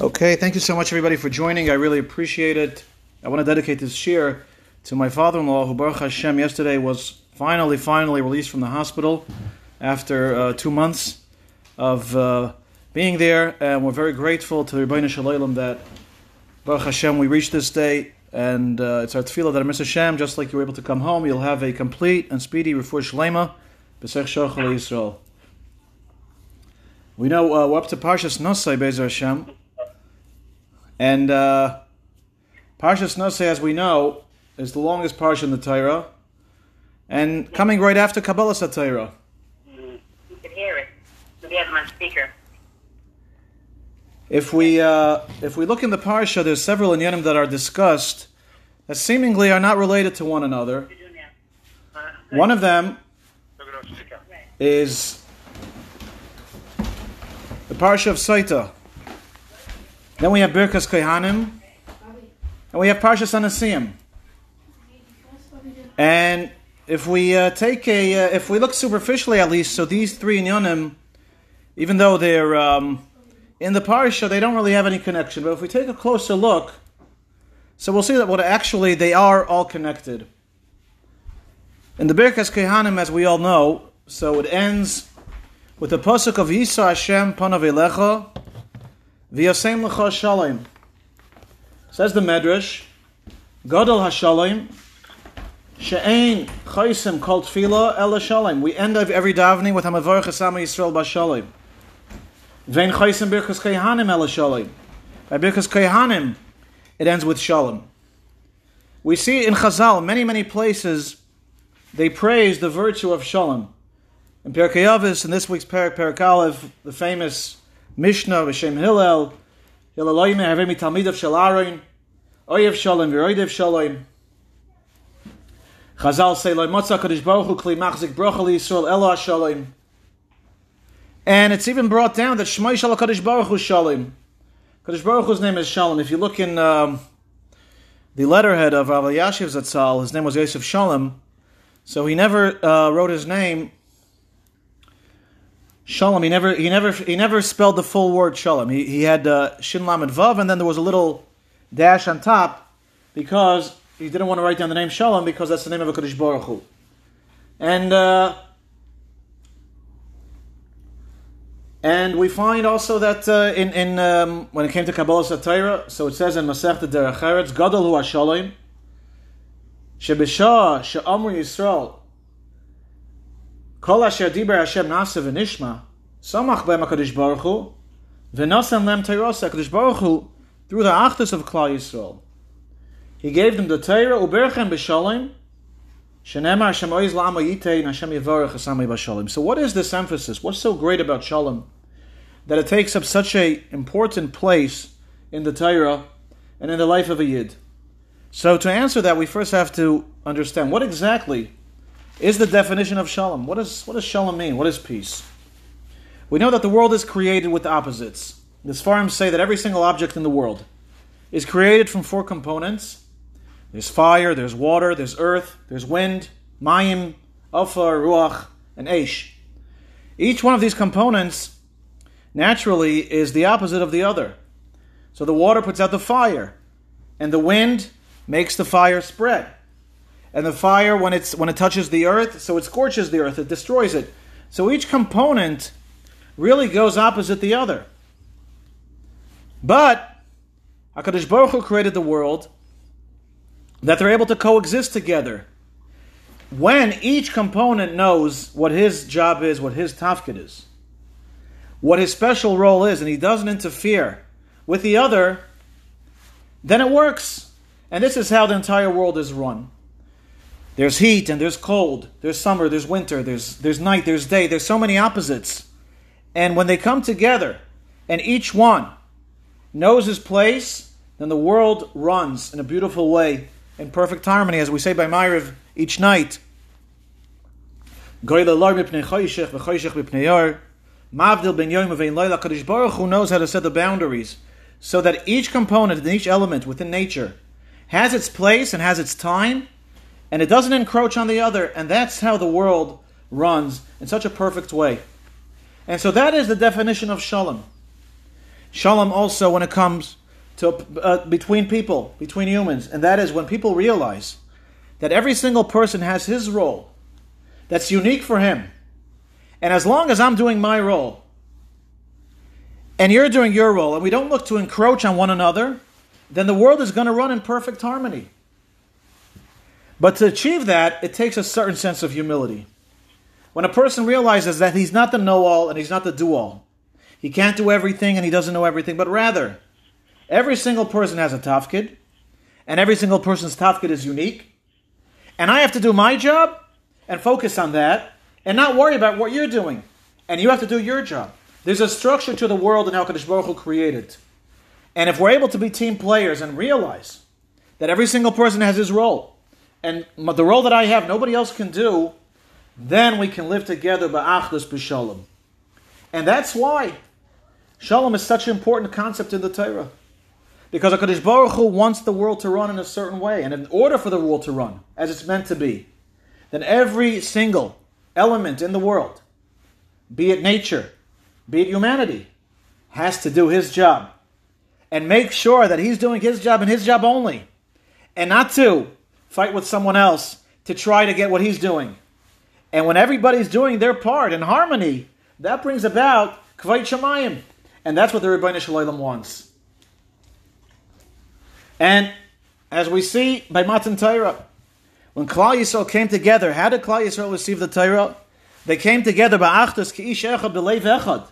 Okay, thank you so much, everybody, for joining. I really appreciate it. I want to dedicate this shir to my father-in-law, who Baruch Hashem yesterday was finally, finally released from the hospital after uh, two months of uh, being there, and we're very grateful to Ribono Shel Olam that Baruch Hashem we reached this day, and uh, it's our tefillah that Mr. Hashem, just like you were able to come home, you'll have a complete and speedy refuah shlema, b'sech shochel Yisrael. We know uh, we're up to Parshas Nosai, Bezer Hashem. And uh, Parshas as we know, is the longest parsha in the Torah, and coming right after Kabbalah Satira. You can hear it. We have on speaker. If we uh, if we look in the parsha, there's several inyanim that are discussed that seemingly are not related to one another. One of them is the parsha of Saita. Then we have Birkas Kohanim, and we have Parshas Anasiyim. And if we uh, take a, uh, if we look superficially at least, so these three inyanim, even though they're um, in the parsha, they don't really have any connection. But if we take a closer look, so we'll see that what actually they are all connected. In the Birkas Kohanim, as we all know, so it ends with the pasuk of Yisa Hashem Panav Elecha V'yasem Lecha Shalom. Says the Medrash, Gadol HaShalom She'ein Chaysim Kol Tfila Ela Shalom. We end every davening with Hamavar Chesama Yisrael Bashalom. Vein Chaysim Birkas Kohanim Ela Shalom. By Birkas Kohanim, it ends with Shalom. We see in Chazal, many, many places, they praise the virtue of Shalom. In Pirkei Avos, in this week's Perak Perak Aleph, the famous Mishnah, V'Shem Hillel, Hilalayim Havemi Talmidav Shel Aaron, Oyev Shalom, V'Oyev Shalom. Chazal say, Loi Motza Kadosh Baruch Hu Kli Machzik Brochel Yisrael Elo Shalom. And it's even brought down that Shmai Shalom Kadosh Baruch Hu Shalom. Kadosh Baruch Hu's name is Shalom. If you look in um, the letterhead of Rav Yashiv Zatzal, his name was Yosef Shalom. So he never uh, wrote his name Shalom. He never he never he never spelled the full word Shalom. He he had uh, Shin Lamed Vav, and then there was a little dash on top because he didn't want to write down the name Shalom because that's the name of a Kaddish Baruch Hu. And uh, and we find also that uh, in in um, when it came to Kabbalah Satira, so it says in Masech Derech Eretz, Gadol Hu Hashalom, Shebishah She'amru Yisrael Kol asher diber Hashem nasa v'nishma, samach b'em HaKadosh Baruch Hu, v'nasan lem teirasa HaKadosh Baruch Hu, through the achtus of Klal Yisrael. He gave them the Torah, uberchem b'shalom, shenemar Hashem oiz la'ama yitei, Hashem yivarech asamei b'shalom. So what is this emphasis? What's so great about shalom? That it takes up such a important place in the Torah and in the life of a Yid. So to answer that, we first have to understand what exactly is the definition of shalom. What does, what does shalom mean? What is peace? We know that the world is created with opposites. The Sfarim say that every single object in the world is created from four components. There's fire, there's water, there's earth, there's wind, mayim, alpha, ruach, and aish. Each one of these components naturally is the opposite of the other. So the water puts out the fire, and the wind makes the fire spread and the fire when it's when it touches the earth, so it scorches the earth, it destroys it. So each component really goes opposite the other. But Hakadosh Baruch Hu created the world that they're able to coexist together. When each component knows what his job is, what his tafkid is, what his special role is, and he doesn't interfere with the other, then it works. And this is how the entire world is run. There's heat and there's cold. There's summer, there's winter, there's, there's night, there's day. There's so many opposites. And when they come together and each one knows his place, then the world runs in a beautiful way, in perfect harmony, as we say by Ma'ariv each night. Hu knows how to set the boundaries so that each component and each element within nature has its place and has its time and it doesn't encroach on the other, and that's how the world runs in such a perfect way. And so that is the definition of shalom. Shalom also when it comes to uh, between people, between humans, and that is when people realize that every single person has his role that's unique for him. And as long as I'm doing my role and you're doing your role and we don't look to encroach on one another, then the world is going to run in perfect harmony. But to achieve that, it takes a certain sense of humility. When a person realizes that he's not the know all and he's not the do all, he can't do everything and he doesn't know everything, but rather, every single person has a tafkid, and every single person's tafkid is unique, and I have to do my job and focus on that and not worry about what you're doing. And you have to do your job. There's a structure to the world and how Kadosh Baruch Hu created. And if we're able to be team players and realize that every single person has his role, and the role that I have nobody else can do, then we can live together ba'achdus b'shalom. And that's why shalom is such an important concept in the Torah. Because HaKadosh Baruch Hu wants the world to run in a certain way. And in order for the world to run as it's meant to be, then every single element in the world, be it nature, be it humanity, has to do his job. And make sure that he's doing his job and his job only. And not to fight with someone else to try to get what he's doing. And when everybody's doing their part in harmony, that brings about Kvayt Shemayim. And that's what the Ribono Shel Olam wants. And as we see by Matan Torah, when Klal Yisrael came together, how did Klal Yisrael receive the Torah? They came together ba'achtos ki'ish echad b'leiv echad.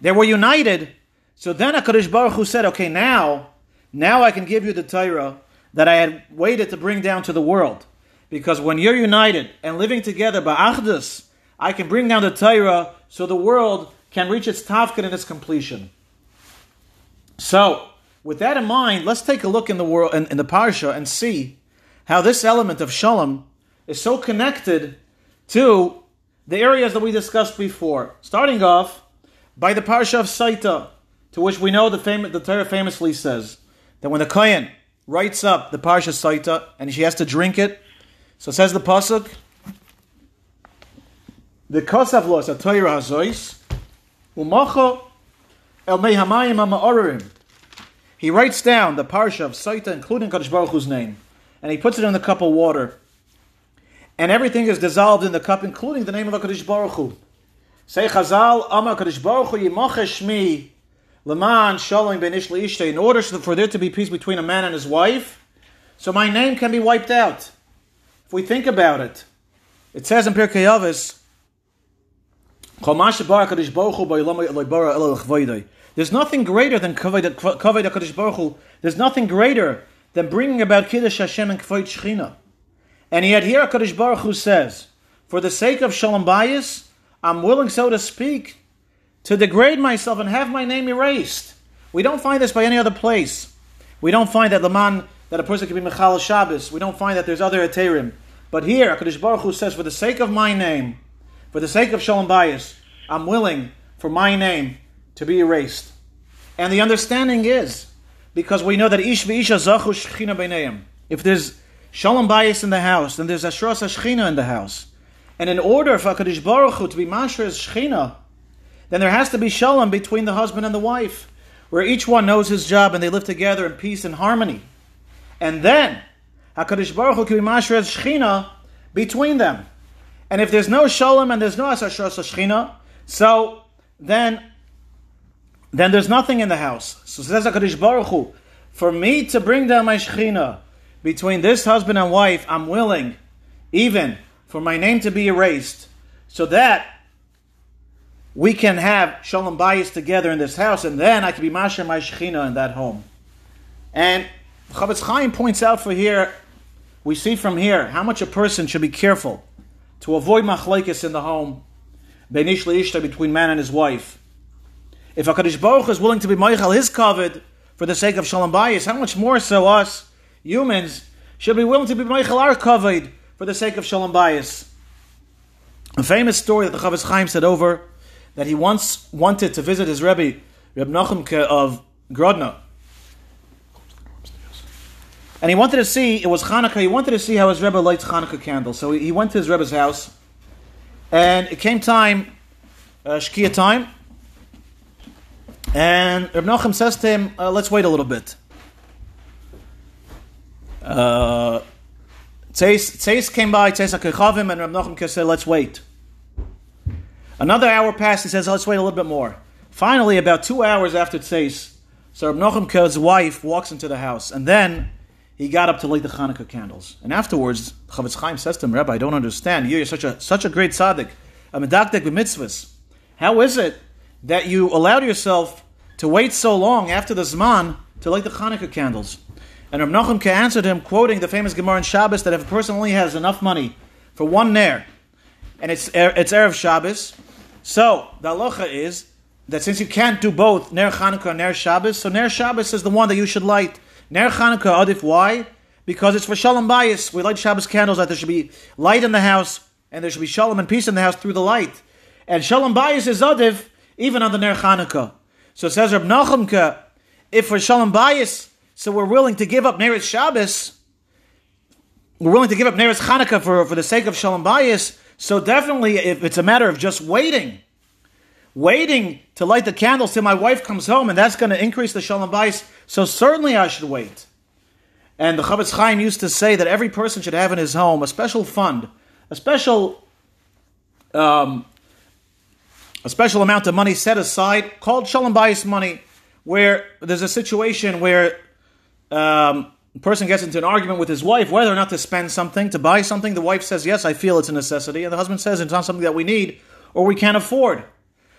They were united. So then HaKadosh Baruch Hu said, okay, now, now I can give you the Torah that I had waited to bring down to the world. Because when you're united and living together ba'achdus, I can bring down the Torah so the world can reach its tafkid and its completion. So, with that in mind, let's take a look in the world in, in the parsha and see how this element of shalom is so connected to the areas that we discussed before. Starting off by the parsha of Saita, to which we know the, fam- the Torah famously says that when the Kohen writes up the parsha Saita and she has to drink it, so says the pasuk, the kosav los a Torah hazois umacha el mehamayim ha'ma'orim. He writes down the parsha of Saita, including Kadosh Baruch Hu's name and he puts it in the cup of water. And everything is dissolved in the cup, including the name of HaKadosh Baruch Hu. Say Chazal, Amma HaKadosh Baruch Hu yimachesh leman shalom ben ish ishte. In order for there to be peace between a man and his wife, so my name can be wiped out. If we think about it, it says in Pirkei Avos, there's nothing greater than Kavod HaKadosh Baruch Hu. There's nothing greater than bringing about Kiddush Hashem and Kvoit Shechina. And yet here HaKadosh Baruch Hu says, for the sake of Shalom Bayis, I'm willing, so to speak, to degrade myself and have my name erased. We don't find this by any other place. We don't find that Laman, that a person can be Mechal Shabbos. We don't find that there's other Eterim. But here, HaKadosh Baruch Hu says, for the sake of my name, for the sake of Shalom Bayis, I'm willing for my name to be erased. And the understanding is because we know that ish v'isha zachu shechina b'neim. If there's shalom bayis in the house, then there's ashras shechina in the house. And in order for Hakadosh Baruch Hu to be mashras shechina, then there has to be shalom between the husband and the wife, where each one knows his job and they live together in peace and harmony. And then Hakadosh Baruch Hu can be shechina between them. And if there's no shalom and there's no ashras shechina, so then then there's nothing in the house. So says HaKadosh Baruch Hu, for me to bring down my Shechina between this husband and wife, I'm willing even for my name to be erased so that we can have Shalom Bayis together in this house and then I can be Masher my Shechina in that home. And Chofetz Chaim points out for here, we see from here how much a person should be careful to avoid machlekes in the home, benish between man and his wife. If HaKadosh Baruch is willing to be Michael his covet for the sake of Shalom Bayis, how much more so us, humans, should be willing to be Michael our covet for the sake of Shalom Bayis? A famous story that the Chofetz Chaim said over that he once wanted to visit his Rebbe, Reb Nachum of Grodno. And he wanted to see, it was Hanukkah, he wanted to see how his Rebbe lights Hanukkah candles. So he went to his Rebbe's house, and it came time, uh, Shkia time, And Reb Nochem says to him, uh, let's wait a little bit. Uh, Tzeis came by, Tzeis HaKechavim, and Reb Nochem said, let's wait. Another hour passed, he says, oh, let's wait a little bit more. Finally, about two hours after Tzeis, so Reb Nochem's wife walks into the house, and then he got up to light the Hanukkah candles. And afterwards, Chofetz Chaim says to him, Rabbi, I don't understand. You're such a, such a great tzaddik, a medakdek b'mitzvahs. How is it that you allowed yourself to wait so long after the Zman to light the Hanukkah candles? And Reb Nochem answered him, quoting the famous Gemara in Shabbos, that if a person only has enough money for one nair, and it's, er, it's Erev Shabbos, so the halacha is that since you can't do both Ner Chanukah and Ner Shabbos, so Ner Shabbos is the one that you should light. Ner Chanukah Adif, why? Because it's for Shalom Bayis. We light Shabbos candles that there should be light in the house and there should be Shalom and peace in the house through the light. And Shalom Bayis is Adif even on the Ner Chanukah. So it says Reb Nachumka, if for Shalom Bayis, so we're willing to give up Neretz Shabbos, we're willing to give up Neretz Chanukah for, for the sake of Shalom Bayis, so definitely if it's a matter of just waiting, waiting to light the candles till my wife comes home, and that's going to increase the shalom bayis. So certainly I should wait. And the Chofetz Chaim used to say that every person should have in his home a special fund, a special, um, a special amount of money set aside called shalom bayis money, where there's a situation where um, person gets into an argument with his wife whether or not to spend something to buy something. The wife says, "Yes, I feel it's a necessity," and the husband says, "It's not something that we need or we can't afford."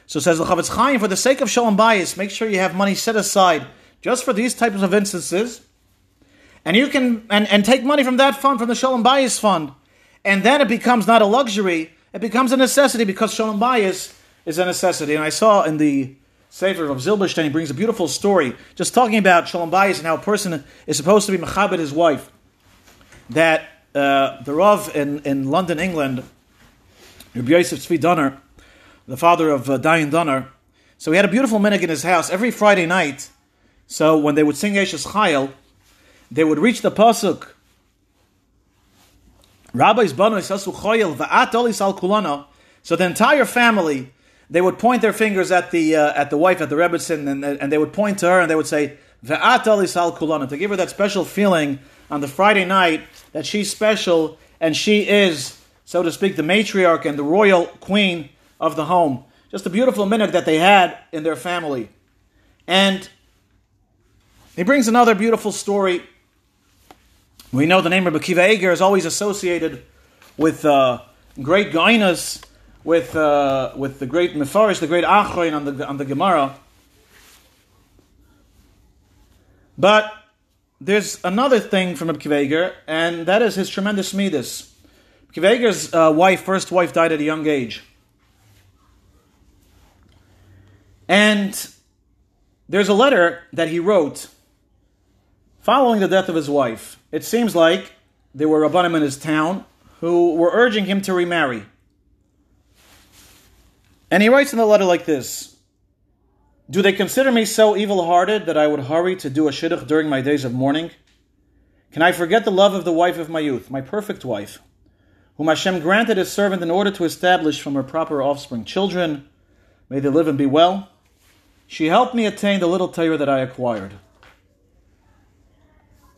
So says the Chofetz Chaim, for the sake of Shalom Bayis, make sure you have money set aside just for these types of instances. And you can and, and take money from that fund, from the Shalom Bayis fund. And then it becomes not a luxury, it becomes a necessity because Shalom Bayis is a necessity. And I saw in the Sefer of Zilberstein, he brings a beautiful story just talking about Shalom Bayis and how a person is supposed to be Mechabit his wife. That uh, the Rav in, in London, England, Rabbi Yosef Tzvi Dunner, the father of uh, Dayan Dunner. So he had a beautiful minig in his house every Friday night. So when they would sing Yeshes Chayil, they would reach the pasuk. Rabbis banu isasu chayil va'at olis al kulana. So the entire family, they would point their fingers at the uh, at the wife at the rebbetzin, and, and they would point to her and they would say kulana to give her that special feeling on the Friday night that she's special and she is, so to speak, the matriarch and the royal queen of the home. Just a beautiful minute that they had in their family. And he brings another beautiful story. We know the name of Akiva Eger is always associated with uh, great Gainas, with uh, with the great Mefarish, the great Achroin on the on the Gemara. But there's another thing from Akiva and that is his tremendous midas. Akiva uh, wife, first wife, died at a young age. And there's a letter that he wrote following the death of his wife. It seems like there were Rabbanim in his town who were urging him to remarry. And he writes in the letter like this Do they consider me so evil hearted that I would hurry to do a shidduch during my days of mourning? Can I forget the love of the wife of my youth, my perfect wife, whom Hashem granted his servant in order to establish from her proper offspring children? May they live and be well. She helped me attain the little Torah that I acquired.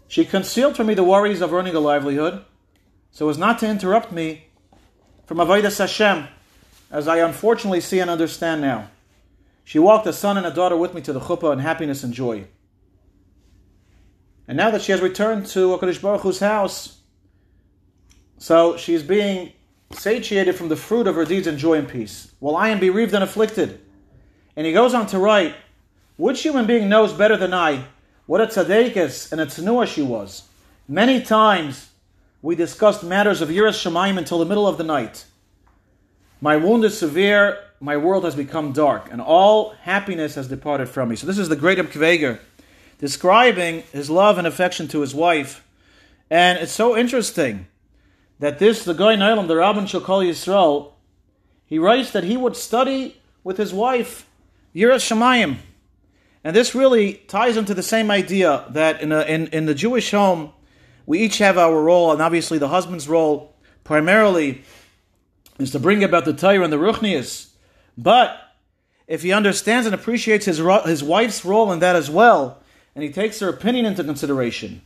She concealed from me the worries of earning a livelihood, so as not to interrupt me from Avodas Hashem, as I unfortunately see and understand now. She walked a son and a daughter with me to the chuppah in happiness and joy. And now that she has returned to HaKadosh Baruch Hu's house, so she is being satiated from the fruit of her deeds in joy and peace, while I am bereaved and afflicted. And he goes on to write, which human being knows better than I what a tzaddikus and a tznua she was? Many times we discussed matters of Yiras Shemaim until the middle of the night. My wound is severe, my world has become dark, and all happiness has departed from me. So this is the great Akiva Eger describing his love and affection to his wife. And it's so interesting that this, the guy Nilam, the Rabban Shokal Yisrael, he writes that he would study with his wife Yiras Shemayim. And this really ties into the same idea that in, a, in, in the Jewish home, we each have our role, and obviously the husband's role primarily is to bring about the Torah and the Ruchnias. But if he understands and appreciates his, his wife's role in that as well, and he takes her opinion into consideration,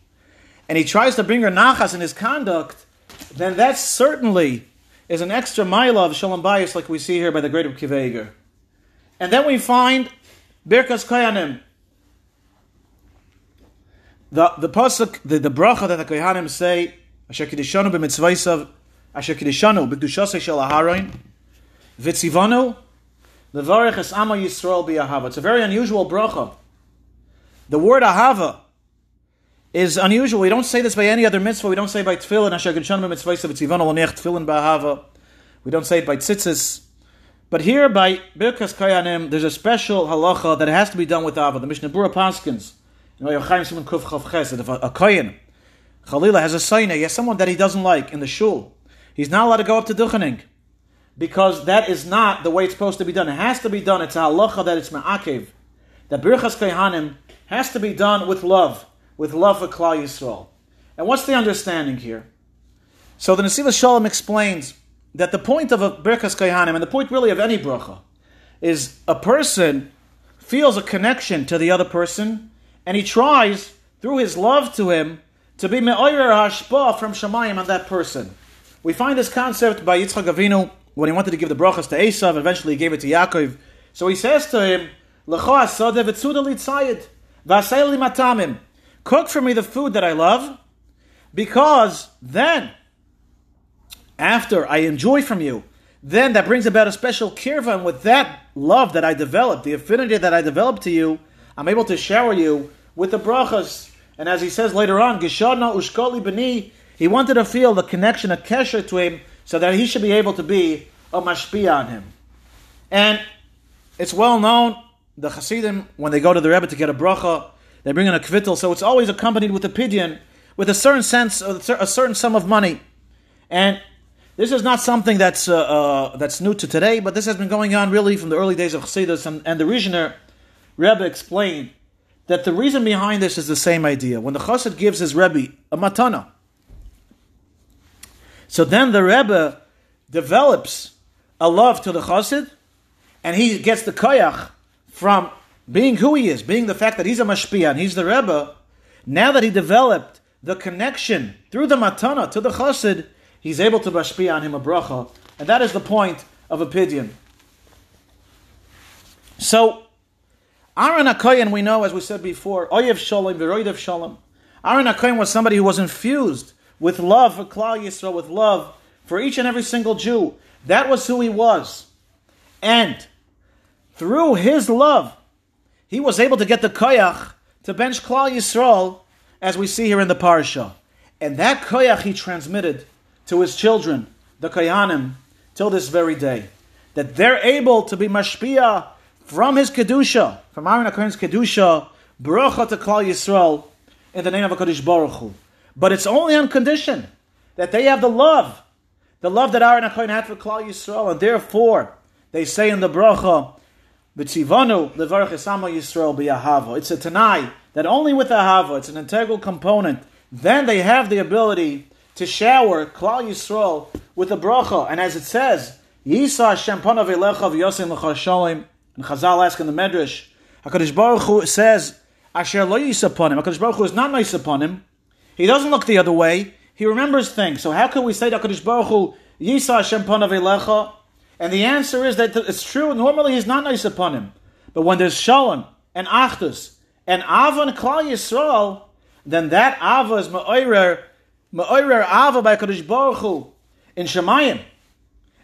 and he tries to bring her nachas in his conduct, then that certainly is an extra mile of shalom bayis, like we see here by the great Akiva Eger. And then we find Birkas Koyanim. The the pasuk, the, the bracha that the Kohanim say, Asher Kiddishanu b'mitzvaysav, Asher Kiddishanu b'kedushasei shel aharon, v'tzivanu, levarech es ama Yisrael b'ahava. It's a very unusual bracha. The word ahava is unusual. We don't say this by any other mitzvah. We don't say by tefillin, Asher Kiddishanu b'mitzvaysav, v'tzivanu l'nech tefillin b'ahava. We don't say it by tzitzis. But here by Birkas Kayanim, there's a special halacha that has to be done with Ava. The Mishnah Berurah Paskins, you know, Yochaim Simon Kuf Chav Ches, if a, a Kayan, Khalila has a saina, he has someone that he doesn't like in the shul, he's not allowed to go up to Duchening. Because that is not the way it's supposed to be done. It has to be done. It's a halacha that it's ma'akev. That Birkas Kayanim has to be done with love, with love for Klal Yisrael. And what's the understanding here? So the Nesiva Shalom explains that the point of a Birkas Kayhanim, and the point really of any bracha, is a person feels a connection to the other person, and he tries, through his love to him, to be me'oyer hashpa from Shemayim on that person. We find this concept by Yitzchak Avinu when he wanted to give the brachas to Esav, eventually he gave it to Yaakov. So he says to him, matamim. Cook for me the food that I love, because then after I enjoy from you, then that brings about a special kirva, and with that love that I developed, the affinity that I developed to you, I'm able to shower you with the brachas. And as he says later on, Gishana Ushkoli Bani, he wanted to feel the connection, a kesher to him, so that he should be able to be a mashpia on him. And it's well known, the Hasidim, when they go to the Rebbe to get a bracha, they bring in a kvittel, so it's always accompanied with a pidyon, with a certain sense, a certain sum of money. And this is not something that's uh, uh, that's new to today, but this has been going on really from the early days of Chassidus. And, and the Rizhiner Rebbe explained that the reason behind this is the same idea. When the Chassid gives his Rebbe a matana, so then the Rebbe develops a love to the Chassid, and he gets the koyach from being who he is, being the fact that he's a mashpia and he's the Rebbe. Now that he developed the connection through the matana to the Chassid, he's able to bashpi on him a bracha, and that is the point of a pidyon. So, Aaron HaKoyen, we know, as we said before, Oyev Shalom, Veroidev Shalom. Aaron HaKoyen was somebody who was infused with love for Klal Yisrael, with love for each and every single Jew. That was who he was. And through his love, he was able to get the koyach to bench Klal Yisrael, as we see here in the parsha. And that koyach he transmitted to his children, the Kayanim, till this very day. That they're able to be mashpia from his Kedusha, from Aaron HaKohen's Kedusha, Baruch to Klal Yisrael, in the name of HaKadosh Baruch Hu. But it's only on condition that they have the love, the love that Aaron HaKohen had for Klal Yisrael, and therefore, they say in the bracha, B'tzivanu levarach Yisrael b'yahava. It's a tanai that only with ahava, it's an integral component, then they have the ability to shower Klal Yisrael with a bracha. And as it says, Yisa Hashem panav elecha v'yosim l'chashalim. And Chazal ask in the Medrash, HaKadosh Baruch Hu says, Asher lo him. HaKadosh Baruch Hu is not nice upon him. He doesn't look the other way. He remembers things. So how can we say that HaKadosh Baruch Hu Yisa Hashem panav elecha? And the answer is that it's true. Normally he's not nice upon him. But when there's Shalom and Achdus and Avon Klal Yisrael, then that Ava is Ma'oirer Ma'orer Ava by Kadosh Baruch Hu in Shemayim.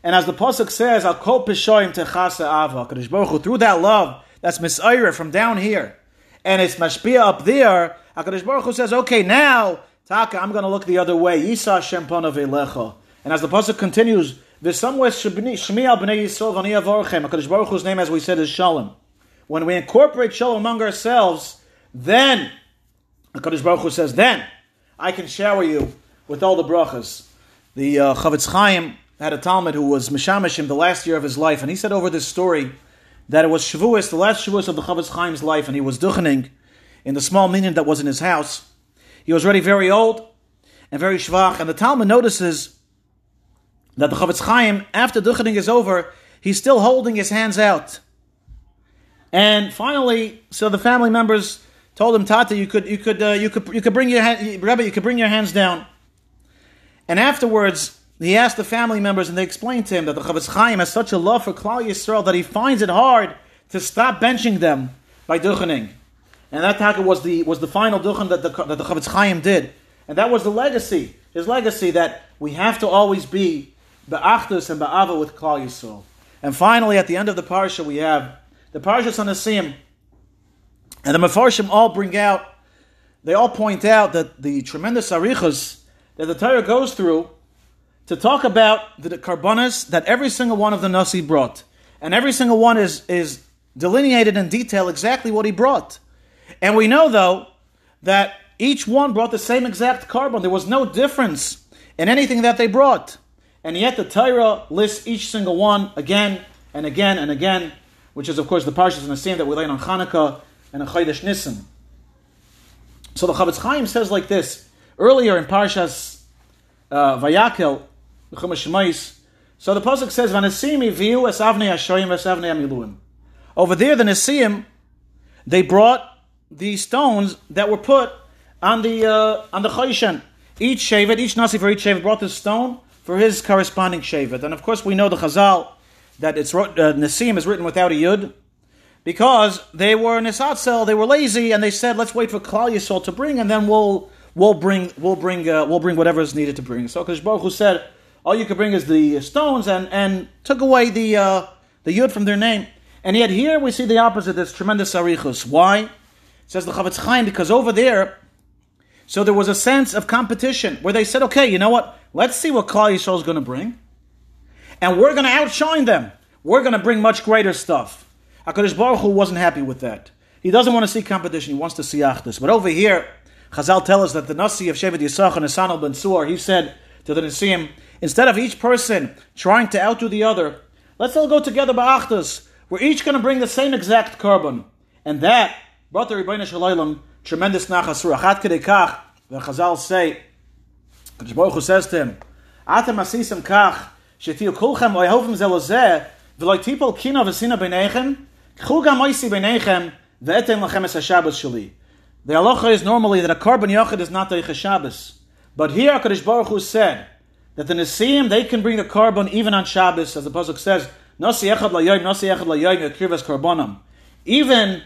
And as the pasuk says, "Al kol peshoyim techasa Ava." Kadosh Baruch Hu through that love that's Misaira from down here, and it's mashpia up there. Hakadosh Baruch Hu says, "Okay, now Taka, I'm going to look the other way." Yisa Shempon of Elecha. And as the pasuk continues, there's somewhere Shmi al Bnei Yisrael v'ani avorchem. Hakadosh Baruch Hu's name, as we said, is Shalom. When we incorporate Shalom among ourselves, then Hakadosh Baruch Hu says, "Then." I can shower you with all the brachas. The uh, Chofetz Chaim had a Talmud who was Mishamishim the last year of his life, and he said over this story that it was Shavuos, the last Shavuos of the Chofetz Chaim's life, and he was duchening in the small minyan that was in his house. He was already very old and very shvach, and the Talmud notices that the Chofetz Chaim, after duchening is over, he's still holding his hands out. And finally, so the family members told him, Tata, you could, you could, uh, you could, you could bring your hand, Rebbe, you could bring your hands down. And afterwards, he asked the family members, and they explained to him that the Chofetz Chaim has such a love for Klal Yisrael that he finds it hard to stop benching them by duchening. And that taka was the was the final duchen that the that the Chofetz Chaim did, and that was the legacy, his legacy that we have to always be be'achdus and be'ava with Klal Yisrael. And finally, at the end of the parsha, we have the parshas on the Siyam, and the Mefarshim all bring out, they all point out that the tremendous arichas that the Torah goes through to talk about the karbanas that every single one of the nasi brought, and every single one is is delineated in detail exactly what he brought. And we know though that each one brought the same exact carbon. There was no difference in anything that they brought. And yet the Torah lists each single one again and again and again, which is of course the parshas and the same that we learn on Hanukkah and a Chodesh Nisan. So the Chofetz Chaim says like this earlier in Parshas uh, Vayakel, the Chumash. So the pasuk says, "Vanesimi viu es avnei hashoyim es avnei amiluim." Over there, the Nesiim, they brought the stones that were put on the uh, on the Chayshan. Each Shevet, each Nasi for each Shevet brought this stone for his corresponding Shevet. And of course, we know the Chazal that it's uh, Nesiim is written without a Yud because they were Nisatzel, they were lazy, and they said, let's wait for Klal Yisrael to bring, and then we'll we'll bring we'll bring uh, we'll bring whatever is needed to bring. So Kodesh Baruch Hu said, all you can bring is the stones, and and took away the uh, the Yud from their name. And yet here we see the opposite. There's tremendous arichus. Why? Says the Chofetz Chaim because over there, so there was a sense of competition where they said, okay, you know what? Let's see what Klal Yisrael is going to bring, and we're going to outshine them. We're going to bring much greater stuff. Hakadosh Baruch Hu wasn't happy with that. He doesn't want to see competition. He wants to see achdus. But over here, Chazal tell us that the Nasi of Shevet Yisachar and Hasan ben Suar, he said to the Nisim, instead of each person trying to outdo the other, let's all go together by achdus. We're each going to bring the same exact carbon. And that brought the Ribono Shel Olam tremendous nachas ruach. Ad kach, the Chazal say, Kadosh Baruch Hu says to him, Atem asisem kach, shetil kulchem oyehovim zelozeh, v'loy tipol kino v'sina b'neichem, kchu gam oisi b'neichem, v'etem lachem es ha-Shabbos shali. The halacha is normally that a carbon yachid is not a Shabbos. But here HaKadosh Baruch Hu said that the Nisim, they can bring the carbon even on Shabbos, as the Pasuk says, Nasi echad layoyim, nasi echad layoyim, yakrivas karbonim. Even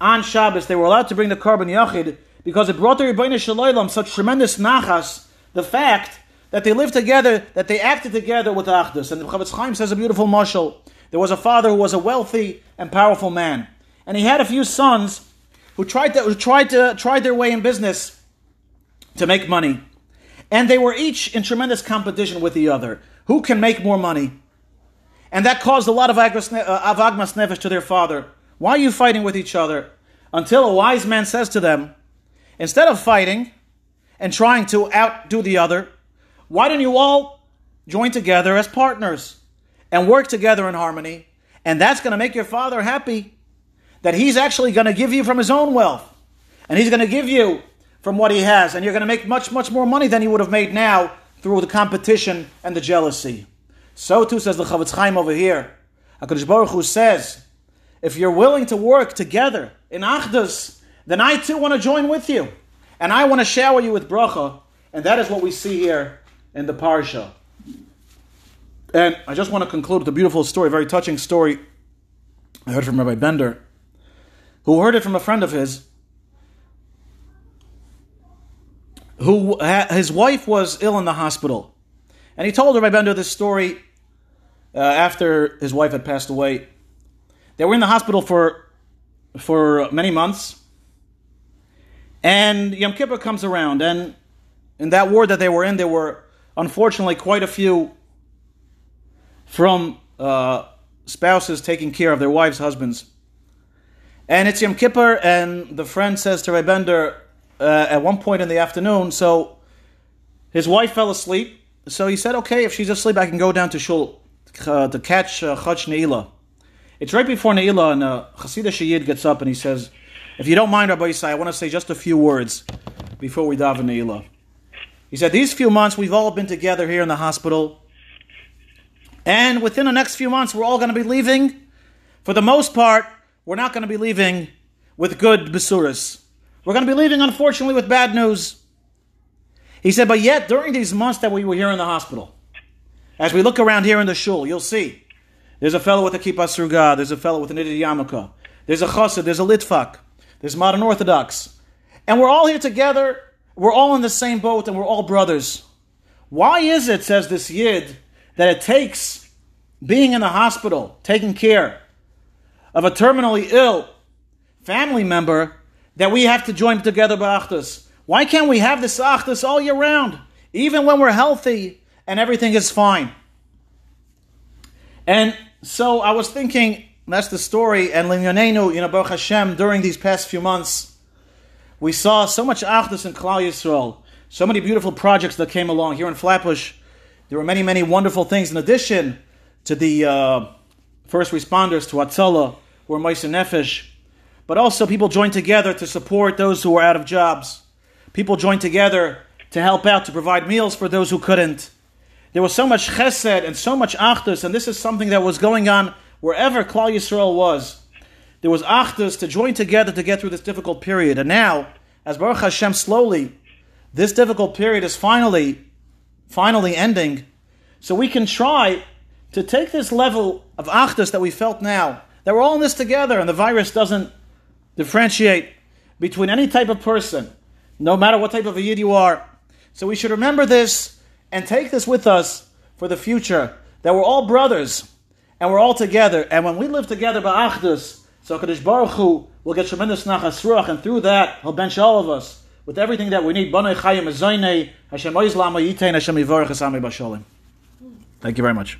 on Shabbos, they were allowed to bring the carbon yachid because it brought the Ribono Shel Olam such tremendous nachas, the fact that they lived together, that they acted together with Achdus. And the Chofetz Chaim says a beautiful mashal. There was a father who was a wealthy and powerful man. And he had a few sons who tried to, who tried to tried their way in business to make money. And they were each in tremendous competition with the other. Who can make more money? And that caused a lot of uh, avagmas nefesh to their father. Why are you fighting with each other? Until a wise man says to them, instead of fighting and trying to outdo the other, why don't you all join together as partners and work together in harmony? And that's going to make your father happy that he's actually going to give you from his own wealth. And he's going to give you from what he has. And you're going to make much, much more money than you would have made now through the competition and the jealousy. So too says the Chofetz Chaim over here. HaKadosh Baruch Hu says, if you're willing to work together in Achdus, then I too want to join with you. And I want to shower you with bracha. And that is what we see here in the Parsha. And I just want to conclude with a beautiful story, a very touching story I heard from Rabbi Bender, who heard it from a friend of his, who his wife was ill in the hospital. And he told Rabbi Bender this story uh, after his wife had passed away. They were in the hospital for for many months, and Yom Kippur comes around, and in that ward that they were in, there were unfortunately quite a few from uh, spouses taking care of their wives' husbands. And it's Yom Kippur, and the friend says to Rabbi Bender uh, at one point in the afternoon, so his wife fell asleep. So he said, okay, if she's asleep, I can go down to shul uh, to catch uh, Chach Ne'ilah. It's right before Ne'ilah, and uh, Hasidic Yid gets up and he says, If you don't mind, Rabbi Yisai, I want to say just a few words before we dive daven Ne'ilah. He said, These few months, we've all been together here in the hospital. And within the next few months, we're all going to be leaving. For the most part, we're not going to be leaving with good besuras. We're going to be leaving, unfortunately, with bad news. He said, but yet, during these months that we were here in the hospital, as we look around here in the shul, you'll see there's a fellow with a kippah sruga, there's a fellow with an idid yarmulke, there's a chassid, there's a litvak, there's modern Orthodox. And we're all here together, we're all in the same boat, and we're all brothers. Why is it, says this Yid, that it takes being in the hospital, taking care of a terminally ill family member, that we have to join together ba'achdas? Why can't we have this achdus all year round, even when we're healthy and everything is fine? And so I was thinking, that's the story, and Linyonenu, you know, Baruch Hashem, during these past few months, we saw so much achdus in Klal Yisrael, so many beautiful projects that came along here in Flatbush. There were many, many wonderful things in addition to the uh, first responders to Hatzalah, who were Meiser Nefesh, but also people joined together to support those who were out of jobs. People joined together to help out, to provide meals for those who couldn't. There was so much chesed and so much achdus, and this is something that was going on wherever Klal Yisrael was. There was achdus to join together to get through this difficult period. And now, as Baruch Hashem slowly, this difficult period is finally, finally ending. So we can try to take this level of achdus that we felt now, that we're all in this together, and the virus doesn't differentiate between any type of person, no matter what type of a yid you are. So we should remember this and take this with us for the future, that we're all brothers and we're all together. And when we live together by Achdus, so Kadosh Baruch Hu will get tremendous nachas ruach, and through that He'll bench all of us with everything that we need. Thank you very much.